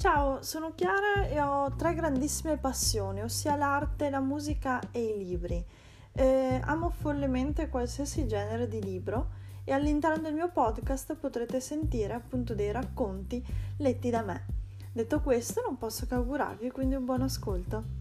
Ciao, sono Chiara e ho tre grandissime passioni, ossia l'arte, la musica e i libri. Eh, amo follemente qualsiasi genere di libro e all'interno del mio podcast potrete sentire appunto dei racconti letti da me. Detto questo, non posso che augurarvi quindi un buon ascolto.